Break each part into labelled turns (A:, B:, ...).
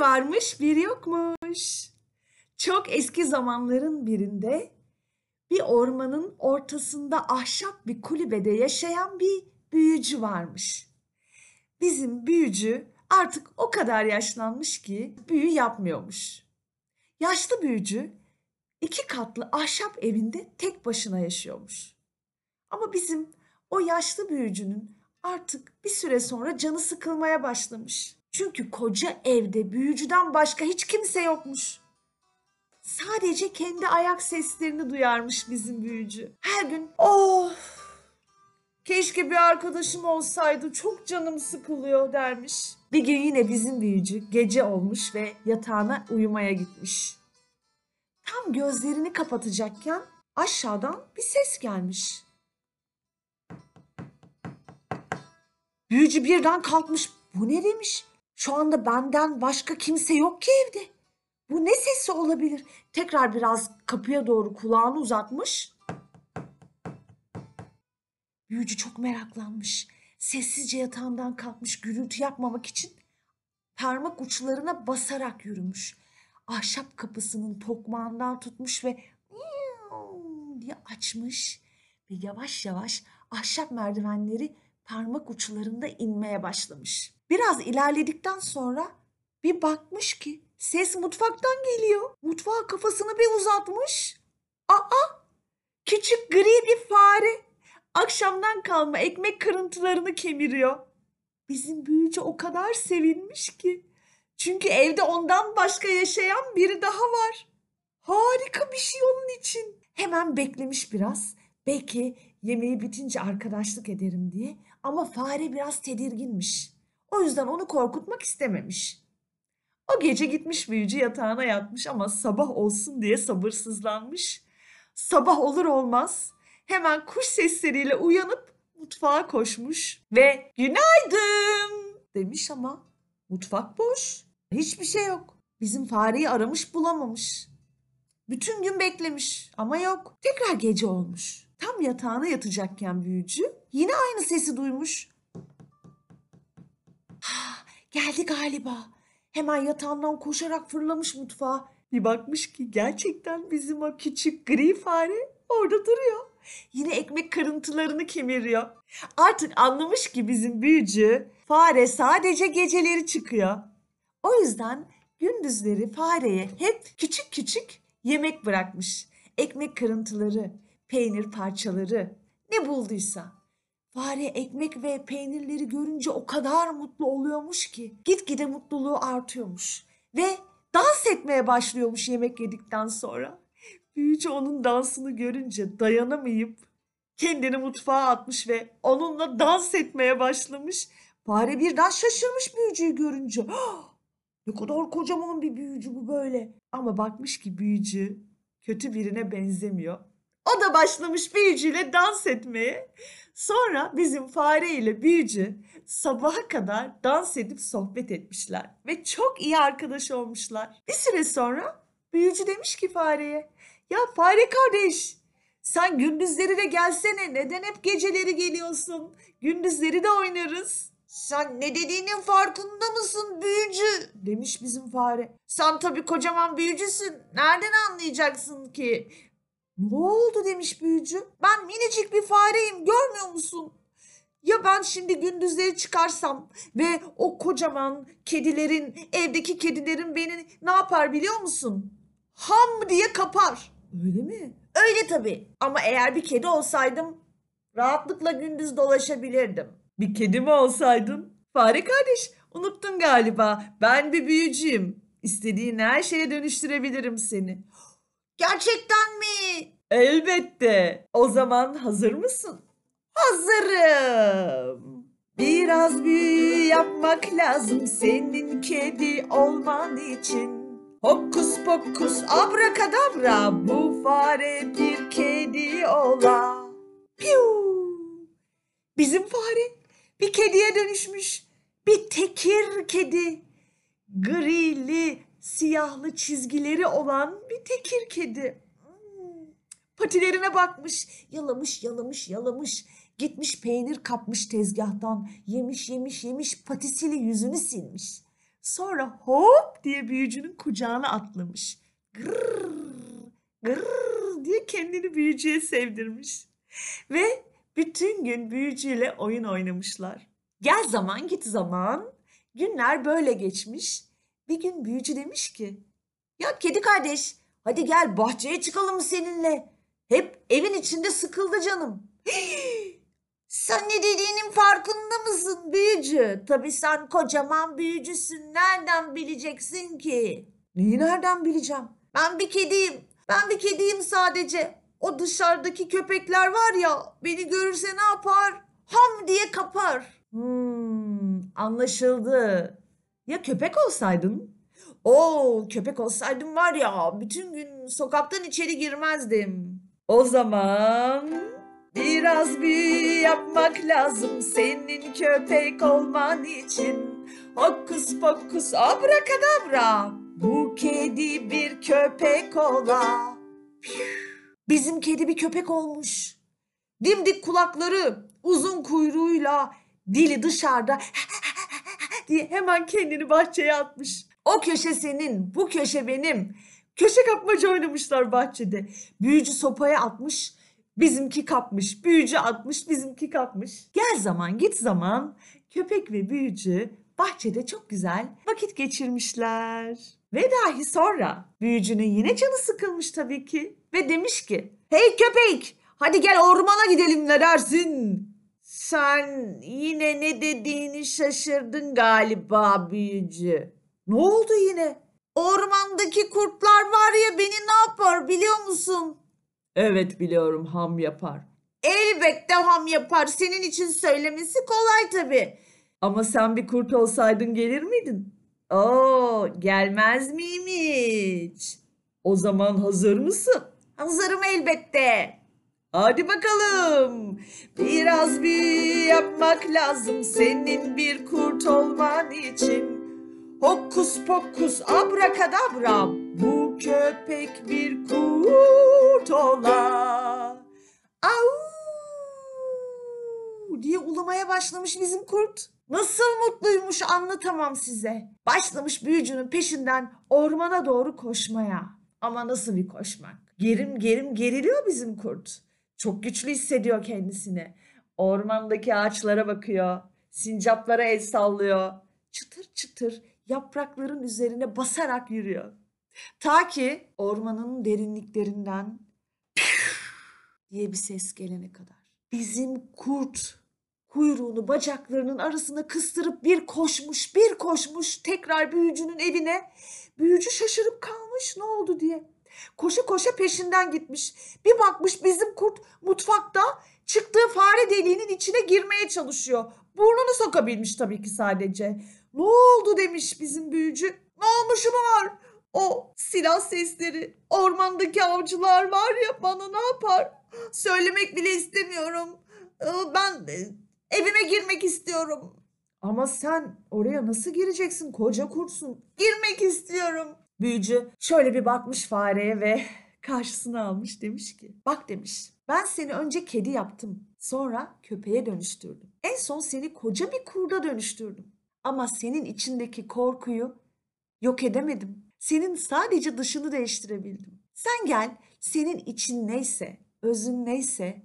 A: Varmış bir yokmuş. Çok eski zamanların birinde bir ormanın ortasında ahşap bir kulübede yaşayan bir büyücü varmış. Bizim büyücü artık o kadar yaşlanmış ki büyü yapmıyormuş. Yaşlı büyücü iki katlı ahşap evinde tek başına yaşıyormuş. Ama bizim o yaşlı büyücünün artık bir süre sonra canı sıkılmaya başlamış. Çünkü koca evde büyücüden başka hiç kimse yokmuş. Sadece kendi ayak seslerini duyarmış bizim büyücü. Her gün of keşke bir arkadaşım olsaydı çok canım sıkılıyor dermiş. Bir gün yine bizim büyücü gece olmuş ve yatağına uyumaya gitmiş. Tam gözlerini kapatacakken aşağıdan bir ses gelmiş. Büyücü birden kalkmış. Bu ne demiş? Şu anda benden başka kimse yok ki evde. Bu ne sesi olabilir? Tekrar biraz kapıya doğru kulağını uzatmış. Büyücü çok meraklanmış. Sessizce yatağından kalkmış gürültü yapmamak için parmak uçlarına basarak yürümüş. Ahşap kapısının tokmağından tutmuş ve diye açmış ve yavaş yavaş ahşap merdivenleri parmak uçlarında inmeye başlamış. Biraz ilerledikten sonra bir bakmış ki ses mutfaktan geliyor. Mutfağa kafasını bir uzatmış. Aa! Küçük gri bir fare. Akşamdan kalma ekmek kırıntılarını kemiriyor. Bizim büyücü o kadar sevinmiş ki. Çünkü evde ondan başka yaşayan biri daha var. Harika bir şey onun için. Hemen beklemiş biraz. Belki yemeği bitince arkadaşlık ederim diye. Ama fare biraz tedirginmiş. O yüzden onu korkutmak istememiş. O gece gitmiş büyücü yatağına yatmış ama sabah olsun diye sabırsızlanmış. Sabah olur olmaz hemen kuş sesleriyle uyanıp mutfağa koşmuş ve günaydın demiş ama mutfak boş. Hiçbir şey yok. Bizim fareyi aramış bulamamış. Bütün gün beklemiş ama yok. Tekrar gece olmuş. Tam yatağına yatacakken büyücü yine aynı sesi duymuş. Ha, geldi galiba. Hemen yatağından koşarak fırlamış mutfağa. Bir bakmış ki gerçekten bizim o küçük gri fare orada duruyor. Yine ekmek kırıntılarını kemiriyor. Artık anlamış ki bizim büyücü fare sadece geceleri çıkıyor. O yüzden gündüzleri fareye hep küçük küçük yemek bırakmış. Ekmek kırıntıları, peynir parçaları, ne bulduysa. Fare ekmek ve peynirleri görünce o kadar mutlu oluyormuş ki gitgide mutluluğu artıyormuş ve dans etmeye başlıyormuş yemek yedikten sonra. Büyücü onun dansını görünce dayanamayıp kendini mutfağa atmış ve onunla dans etmeye başlamış. Fare birden şaşırmış büyücüyü görünce. "Ah, ne kadar kocaman bir büyücü bu böyle. Ama bakmış ki büyücü kötü birine benzemiyor. O da başlamış büyücüyle dans etmeye. Sonra bizim fare ile büyücü sabaha kadar dans edip sohbet etmişler. Ve çok iyi arkadaş olmuşlar. Bir süre sonra büyücü demiş ki fareye. Ya fare kardeş sen gündüzleri de gelsene. Neden hep geceleri geliyorsun? Gündüzleri de oynarız. Sen ne dediğinin farkında mısın büyücü? Demiş bizim fare. Sen tabii kocaman büyücüsün. Nereden anlayacaksın ki? Ne oldu demiş büyücü. Ben minicik bir fareyim görmüyor musun? Ya ben şimdi gündüzleri çıkarsam ve o kocaman kedilerin, evdeki kedilerin beni ne yapar biliyor musun? Ham diye kapar. Öyle mi? Öyle tabii. Ama eğer bir kedi olsaydım rahatlıkla gündüz dolaşabilirdim. Bir kedi mi olsaydın? Fare kardeş unuttun galiba. Ben bir büyücüyüm. İstediğin her şeye dönüştürebilirim seni. Gerçekten mi? Elbette. O zaman hazır mısın? Hazırım. Biraz büyü yapmak lazım senin kedi olman için. Hokus pokus abrakadabra bu fare bir kedi ola. Piu. Bizim fare bir kediye dönüşmüş. Bir tekir kedi. Grili, siyahlı çizgileri olan bir tekir kedi. Hmm. Patilerine bakmış, yalamış, yalamış, yalamış. Gitmiş peynir kapmış tezgahtan. Yemiş, yemiş, yemiş, patisiyle yüzünü silmiş. Sonra hop diye büyücünün kucağına atlamış. Gırr, gırr diye kendini büyücüye sevdirmiş. Ve bütün gün büyücüyle oyun oynamışlar. Gel zaman git zaman. Günler böyle geçmiş. Bir gün büyücü demiş ki ya kedi kardeş hadi gel bahçeye çıkalım seninle. Hep evin içinde sıkıldı canım. Sen ne dediğinin farkında mısın büyücü? Tabii sen kocaman büyücüsün. Nereden bileceksin ki? Neyi nereden bileceğim? Ben bir kediyim. Ben bir kediyim sadece. O dışarıdaki köpekler var ya beni görürse ne yapar? Ham diye kapar. Hmm, anlaşıldı. Ya köpek olsaydın? Oo, köpek olsaydım var ya bütün gün sokaktan içeri girmezdim. O zaman biraz büyü yapmak lazım senin köpek olman için. Hokus pokus abrakadabra. Bu kedi bir köpek ola. Bizim kedi bir köpek olmuş. Dimdik kulakları, uzun kuyruğuyla, dili dışarıda diye hemen kendini bahçeye atmış. O köşe senin, bu köşe benim. Köşe kapmaca oynamışlar bahçede. Büyücü sopaya atmış, bizimki kapmış. Büyücü atmış, bizimki kapmış. Gel zaman git zaman köpek ve büyücü bahçede çok güzel vakit geçirmişler. Ve dahi sonra büyücünün yine canı sıkılmış tabii ki. Ve demiş ki hey köpek hadi gel ormana gidelim ne dersin? Sen yine ne dediğini şaşırdın galiba büyücü. Ne oldu yine? Ormandaki kurtlar var ya beni ne yapar biliyor musun? Evet biliyorum ham yapar. Elbette ham yapar. Senin için söylemesi kolay tabii. Ama sen bir kurt olsaydın gelir miydin? Oo, gelmez miyim hiç? O zaman hazır mısın? Hazırım elbette. Hadi bakalım. Biraz büyü yapmak lazım senin bir kurt olman için. Hokus pokus abrakadabra bu köpek bir kurt ola. Au diye ulamaya başlamış bizim kurt. Nasıl mutluymuş anlatamam size. Başlamış büyücünün peşinden ormana doğru koşmaya. Ama nasıl bir koşmak? Gerim gerim geriliyor bizim kurt. Çok güçlü hissediyor kendisini. Ormandaki ağaçlara bakıyor. Sincaplara el sallıyor. Çıtır çıtır yaprakların üzerine basarak yürüyor. Ta ki ormanın derinliklerinden diye bir ses gelene kadar. Bizim kurt kuyruğunu bacaklarının arasına kıstırıp bir koşmuş, bir koşmuş tekrar büyücünün evine. Büyücü şaşırıp kalmış ne oldu diye. Koşa koşa peşinden gitmiş. Bir bakmış bizim kurt mutfakta çıktığı fare deliğinin içine girmeye çalışıyor. Burnunu sokabilmiş tabii ki sadece. Ne oldu demiş bizim büyücü. Ne olmuş mu var? O silah sesleri, ormandaki avcılar var ya bana ne yapar? Söylemek bile istemiyorum. Ee, Ben evime girmek istiyorum. Ama sen oraya nasıl gireceksin? Koca kurtsun. Girmek istiyorum. Büyücü şöyle bir bakmış fareye ve karşısına almış demiş ki bak demiş ben seni önce kedi yaptım sonra köpeğe dönüştürdüm. En son seni koca bir kurda dönüştürdüm. Ama senin içindeki korkuyu yok edemedim. Senin sadece dışını değiştirebildim. Sen gel senin için neyse, özün neyse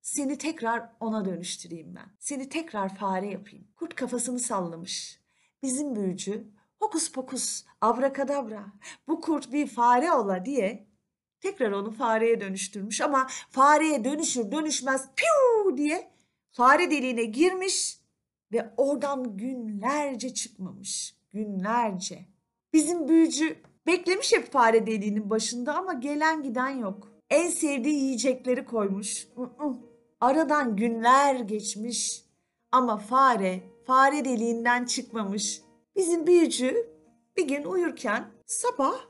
A: seni tekrar ona dönüştüreyim ben. Seni tekrar fare yapayım. Kurt kafasını sallamış. Bizim büyücü hokus pokus abrakadabra bu kurt bir fare ola diye tekrar onu fareye dönüştürmüş ama fareye dönüşür dönüşmez piu diye fare deliğine girmiş ve oradan günlerce çıkmamış. Günlerce. Bizim büyücü beklemiş hep fare deliğinin başında ama gelen giden yok. En sevdiği yiyecekleri koymuş. Aradan günler geçmiş ama fare fare deliğinden çıkmamış. Bizim büyücü bir gün uyurken sabah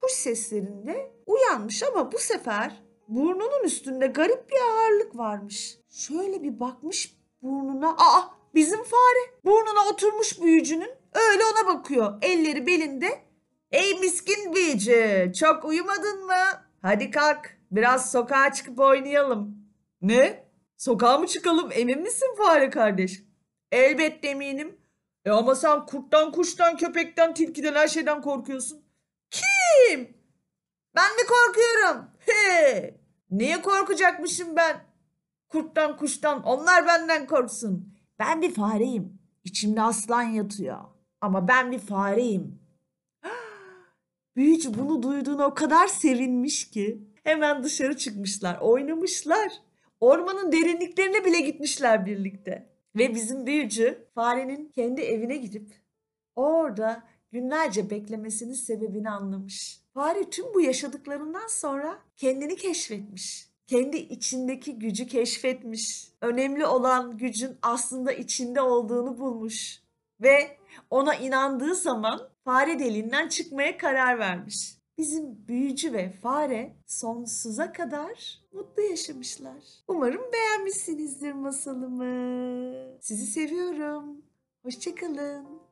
A: kuş seslerinde uyanmış ama bu sefer burnunun üstünde garip bir ağırlık varmış. Şöyle bir bakmış burnuna. Aa bizim fare burnuna oturmuş büyücünün öyle ona bakıyor. Elleri belinde. Ey miskin büyücü çok uyumadın mı? Hadi kalk biraz sokağa çıkıp oynayalım. Ne? Sokağa mı çıkalım emin misin fare kardeş? Elbette eminim. E ama sen kurttan, kuştan, köpekten, tilkiden, her şeyden korkuyorsun. Kim? Ben mi korkuyorum? He! Niye korkacakmışım ben? Kurttan, kuştan, onlar benden korksun. Ben bir fareyim. İçimde aslan yatıyor. Ama ben bir fareyim. Büyücü bunu duyduğuna o kadar sevinmiş ki hemen dışarı çıkmışlar, oynamışlar. Ormanın derinliklerine bile gitmişler birlikte. Ve bizim büyücü farenin kendi evine gidip orada günlerce beklemesinin sebebini anlamış. Fare tüm bu yaşadıklarından sonra kendini keşfetmiş. Kendi içindeki gücü keşfetmiş. Önemli olan gücün aslında içinde olduğunu bulmuş. Ve ona inandığı zaman fare deliğinden çıkmaya karar vermiş. Bizim büyücü ve fare sonsuza kadar mutlu yaşamışlar. Umarım beğenmişsinizdir masalımı. Sizi seviyorum. Hoşçakalın.